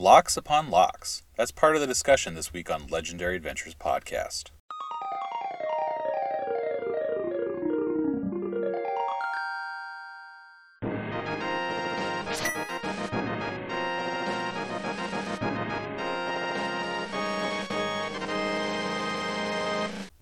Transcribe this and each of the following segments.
Locks upon locks. That's part of the discussion this week on Legendary Adventures podcast.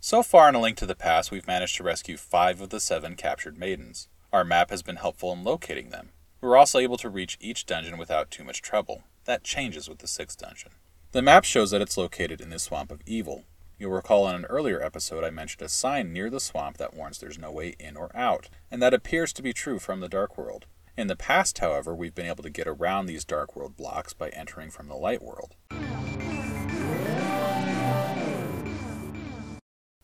So far in A Link to the Past, we've managed to rescue five of the seven captured maidens. Our map has been helpful in locating them. We were also able to reach each dungeon without too much trouble. That changes with the sixth dungeon. The map shows that it's located in the Swamp of Evil. You'll recall in an earlier episode I mentioned a sign near the swamp that warns there's no way in or out, and that appears to be true from the Dark World. In the past, however, we've been able to get around these Dark World blocks by entering from the Light World.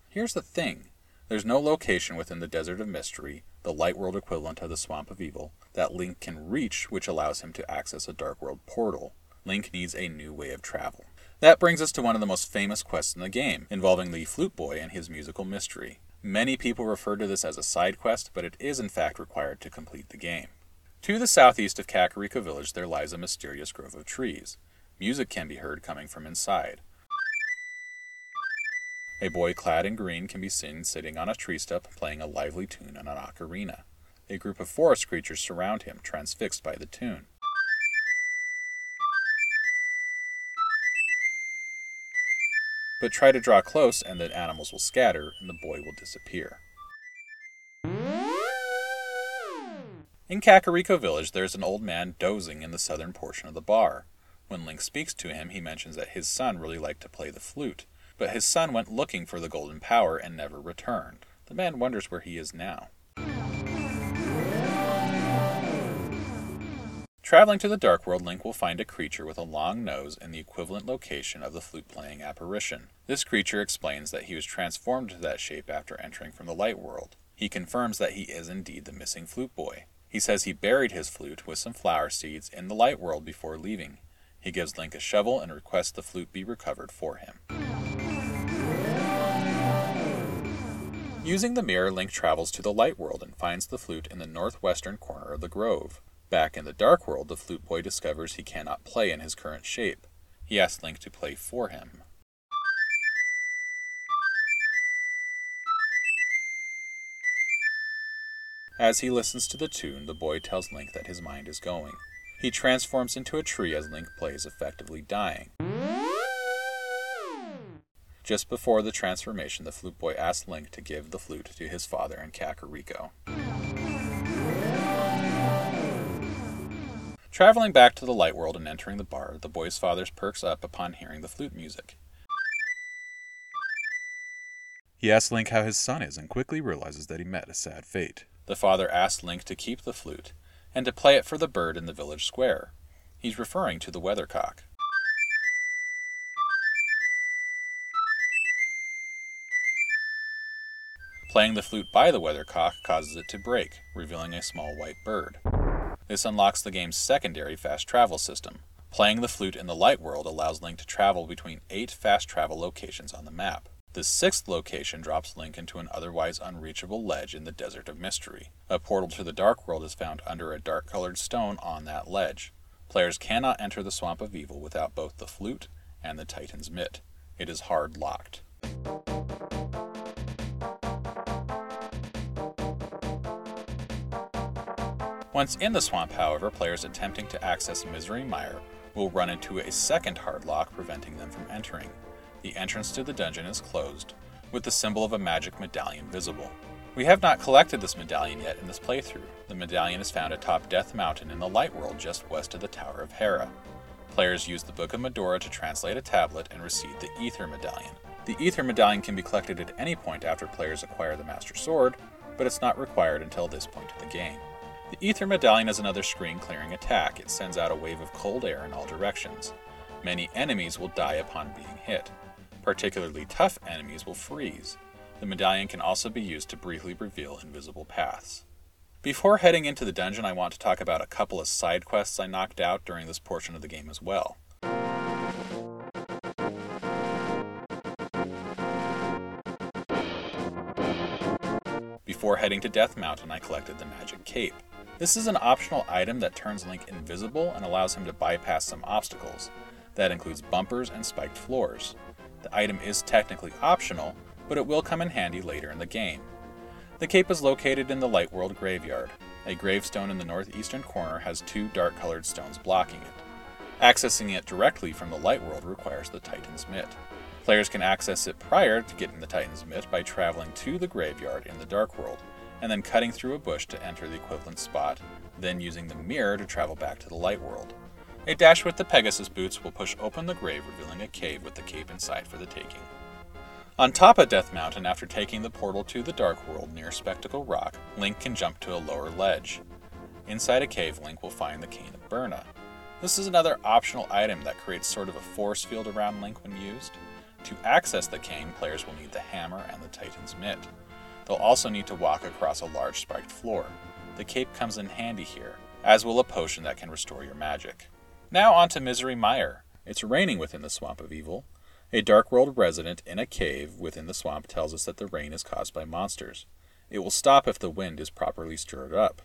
Here's the thing there's no location within the Desert of Mystery, the Light World equivalent of the Swamp of Evil, that Link can reach which allows him to access a Dark World portal. Link needs a new way of travel. That brings us to one of the most famous quests in the game, involving the Flute Boy and his musical mystery. Many people refer to this as a side quest, but it is in fact required to complete the game. To the southeast of Kakariko Village there lies a mysterious grove of trees. Music can be heard coming from inside. A boy clad in green can be seen sitting on a tree stump playing a lively tune on an ocarina. A group of forest creatures surround him, transfixed by the tune. But try to draw close, and the animals will scatter, and the boy will disappear. In Kakariko Village, there is an old man dozing in the southern portion of the bar. When Link speaks to him, he mentions that his son really liked to play the flute, but his son went looking for the golden power and never returned. The man wonders where he is now. Traveling to the Dark World, Link will find a creature with a long nose in the equivalent location of the flute playing apparition. This creature explains that he was transformed to that shape after entering from the Light World. He confirms that he is indeed the missing flute boy. He says he buried his flute with some flower seeds in the Light World before leaving. He gives Link a shovel and requests the flute be recovered for him. Using the mirror, Link travels to the Light World and finds the flute in the northwestern corner of the grove. Back in the Dark World, the flute boy discovers he cannot play in his current shape. He asks Link to play for him. As he listens to the tune, the boy tells Link that his mind is going. He transforms into a tree as Link plays, effectively dying. Just before the transformation, the flute boy asks Link to give the flute to his father in Kakariko. Traveling back to the light world and entering the bar, the boy's father perks up upon hearing the flute music. He asks Link how his son is and quickly realizes that he met a sad fate. The father asks Link to keep the flute and to play it for the bird in the village square. He's referring to the weathercock. Playing the flute by the weathercock causes it to break, revealing a small white bird. This unlocks the game's secondary fast travel system. Playing the flute in the light world allows Link to travel between eight fast travel locations on the map. The sixth location drops Link into an otherwise unreachable ledge in the Desert of Mystery. A portal to the Dark World is found under a dark colored stone on that ledge. Players cannot enter the Swamp of Evil without both the flute and the Titan's Mitt. It is hard locked. Once in the swamp, however, players attempting to access Misery Mire will run into a second hard lock preventing them from entering. The entrance to the dungeon is closed, with the symbol of a magic medallion visible. We have not collected this medallion yet in this playthrough. The medallion is found atop Death Mountain in the Light World just west of the Tower of Hera. Players use the Book of Mudora to translate a tablet and receive the Ether Medallion. The Ether Medallion can be collected at any point after players acquire the Master Sword, but it's not required until this point in the game. The Ether Medallion is another screen clearing attack. It sends out a wave of cold air in all directions. Many enemies will die upon being hit. Particularly tough enemies will freeze. The medallion can also be used to briefly reveal invisible paths. Before heading into the dungeon, I want to talk about a couple of side quests I knocked out during this portion of the game as well. Before heading to Death Mountain, I collected the Magic Cape. This is an optional item that turns Link invisible and allows him to bypass some obstacles. That includes bumpers and spiked floors. The item is technically optional, but it will come in handy later in the game. The cape is located in the Light World Graveyard. A gravestone in the northeastern corner has two dark colored stones blocking it. Accessing it directly from the Light World requires the Titan's Mitt. Players can access it prior to getting the Titan's Mitt by traveling to the graveyard in the Dark World, and then cutting through a bush to enter the equivalent spot, then using the mirror to travel back to the Light World. A dash with the Pegasus boots will push open the grave, revealing a cave with the cape inside for the taking. On top of Death Mountain, after taking the portal to the Dark World near Spectacle Rock, Link can jump to a lower ledge. Inside a cave, Link will find the Cane of Byrna. This is another optional item that creates sort of a force field around Link when used. To access the cane, players will need the hammer and the Titan's Mitt. They'll also need to walk across a large spiked floor. The cape comes in handy here, as will a potion that can restore your magic. Now on to Misery Mire. It's raining within the Swamp of Evil, a Dark World resident in a cave within the swamp tells us that the rain is caused by monsters. It will stop if the wind is properly stirred up.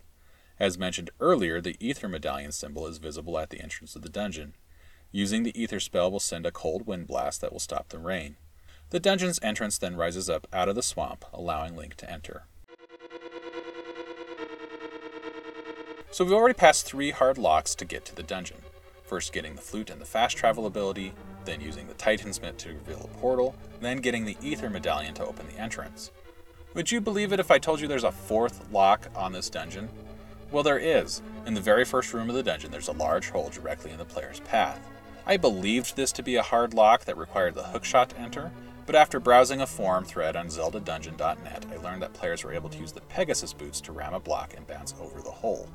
As mentioned earlier, the Ether Medallion symbol is visible at the entrance of the dungeon. Using the Ether spell will send a cold wind blast that will stop the rain. The dungeon's entrance then rises up out of the swamp, allowing Link to enter. So we've already passed three hard locks to get to the dungeon. First getting the flute and the fast travel ability, then using the Titan's Mitt to reveal a portal, then getting the Ether Medallion to open the entrance. Would you believe it if I told you there's a fourth lock on this dungeon? Well, there is. In the very first room of the dungeon, there's a large hole directly in the player's path. I believed this to be a hard lock that required the hookshot to enter, but after browsing a forum thread on ZeldaDungeon.net, I learned that players were able to use the Pegasus boots to ram a block and bounce over the hole.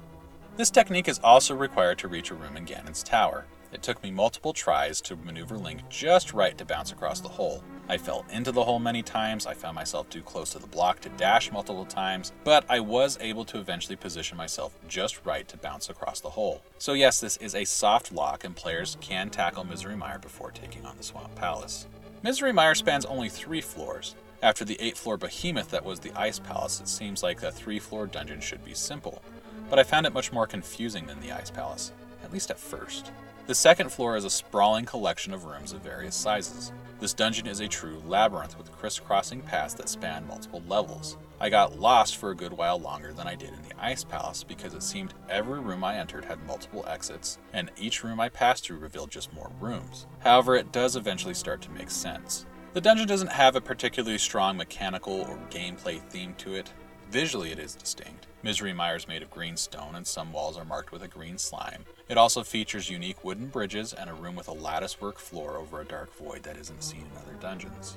This technique is also required to reach a room in Ganon's tower. It took me multiple tries to maneuver Link just right to bounce across the hole. I fell into the hole many times, I found myself too close to the block to dash multiple times, but I was able to eventually position myself just right to bounce across the hole. So, yes, this is a soft lock, and players can tackle Misery Mire before taking on the Swamp Palace. Misery Mire spans only three floors. After the eight floor behemoth that was the Ice Palace, it seems like a three floor dungeon should be simple, but I found it much more confusing than the Ice Palace, at least at first. The second floor is a sprawling collection of rooms of various sizes. This dungeon is a true labyrinth with crisscrossing paths that span multiple levels. I got lost for a good while longer than I did in the Ice Palace because it seemed every room I entered had multiple exits, and each room I passed through revealed just more rooms. However, it does eventually start to make sense. The dungeon doesn't have a particularly strong mechanical or gameplay theme to it. Visually, it is distinct. Misery Mire is made of green stone, and some walls are marked with a green slime. It also features unique wooden bridges and a room with a latticework floor over a dark void that isn't seen in other dungeons.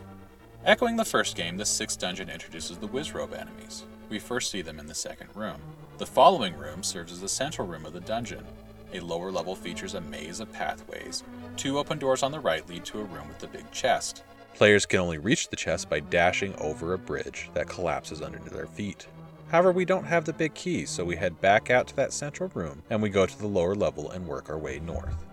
Echoing the first game, the sixth dungeon introduces the Wizrobe enemies. We first see them in the second room. The following room serves as the central room of the dungeon. A lower level features a maze of pathways. Two open doors on the right lead to a room with the big chest. Players can only reach the chest by dashing over a bridge that collapses under their feet. However, we don't have the big key, so we head back out to that central room and we go to the lower level and work our way north.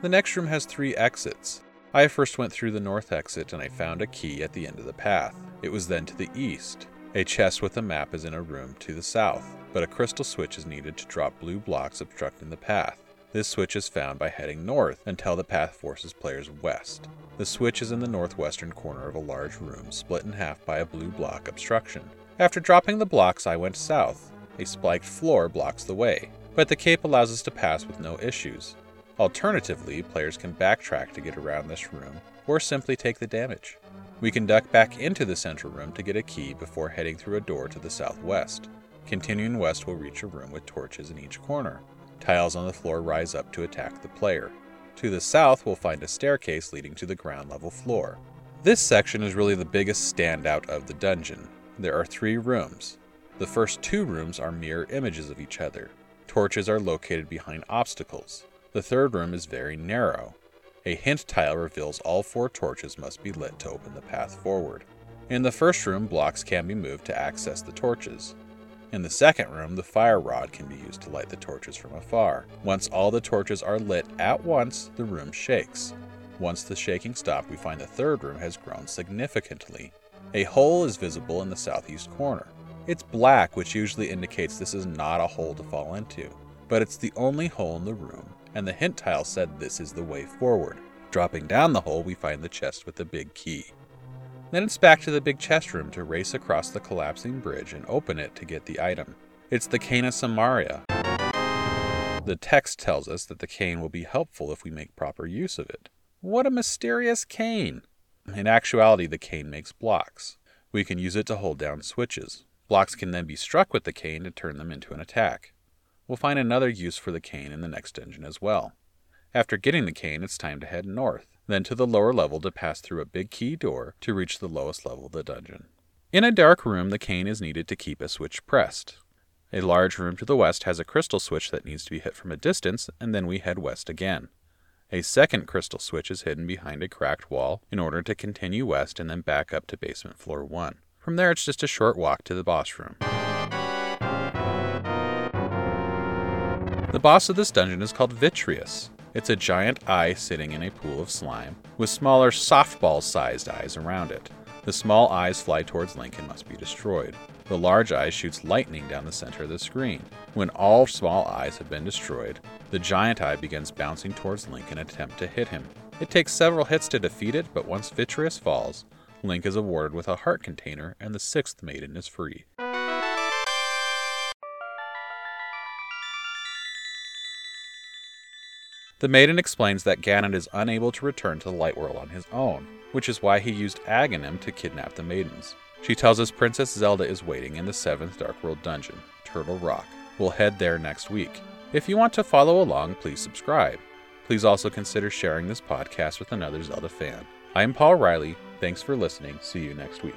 The next room has three exits. I first went through the north exit and I found a key at the end of the path. It was then to the east. A chest with a map is in a room to the south, but a crystal switch is needed to drop blue blocks obstructing the path. This switch is found by heading north until the path forces players west. The switch is in the northwestern corner of a large room split in half by a blue block obstruction. After dropping the blocks, I went south. A spiked floor blocks the way, but the cape allows us to pass with no issues. Alternatively, players can backtrack to get around this room, or simply take the damage. We can duck back into the central room to get a key before heading through a door to the southwest. Continuing west will reach a room with torches in each corner. Tiles on the floor rise up to attack the player. To the south, we'll find a staircase leading to the ground level floor. This section is really the biggest standout of the dungeon. There are three rooms. The first two rooms are mirror images of each other. Torches are located behind obstacles. The third room is very narrow. A hint tile reveals all four torches must be lit to open the path forward. In the first room, blocks can be moved to access the torches. In the second room, the fire rod can be used to light the torches from afar. Once all the torches are lit at once, the room shakes. Once the shaking stops, we find the third room has grown significantly. A hole is visible in the southeast corner. It's black, which usually indicates this is not a hole to fall into, but it's the only hole in the room, and the hint tile said this is the way forward. Dropping down the hole, we find the chest with the big key. Then it's back to the big chest room to race across the collapsing bridge and open it to get the item. It's the Cane of Somaria. The text tells us that the cane will be helpful if we make proper use of it. What a mysterious cane! In actuality, the cane makes blocks. We can use it to hold down switches. Blocks can then be struck with the cane to turn them into an attack. We'll find another use for the cane in the next dungeon as well. After getting the cane, it's time to head north, then to the lower level to pass through a big key door to reach the lowest level of the dungeon. In a dark room, the cane is needed to keep a switch pressed. A large room to the west has a crystal switch that needs to be hit from a distance, and then we head west again. A second crystal switch is hidden behind a cracked wall in order to continue west and then back up to basement floor 1. From there, it's just a short walk to the boss room. The boss of this dungeon is called Vitreous. It's a giant eye sitting in a pool of slime, with smaller softball sized eyes around it. The small eyes fly towards Link and must be destroyed. The large eye shoots lightning down the center of the screen. When all small eyes have been destroyed, the giant eye begins bouncing towards Link in an attempt to hit him. It takes several hits to defeat it, but once Vitreous falls, Link is awarded with a heart container and the sixth maiden is free. The maiden explains that Ganon is unable to return to the Light World on his own, which is why he used Aghanim to kidnap the maidens. She tells us Princess Zelda is waiting in the seventh Dark World dungeon, Turtle Rock. We'll head there next week. If you want to follow along, please subscribe. Please also consider sharing this podcast with another Zelda fan. I'm Paul Riley. Thanks for listening. See you next week.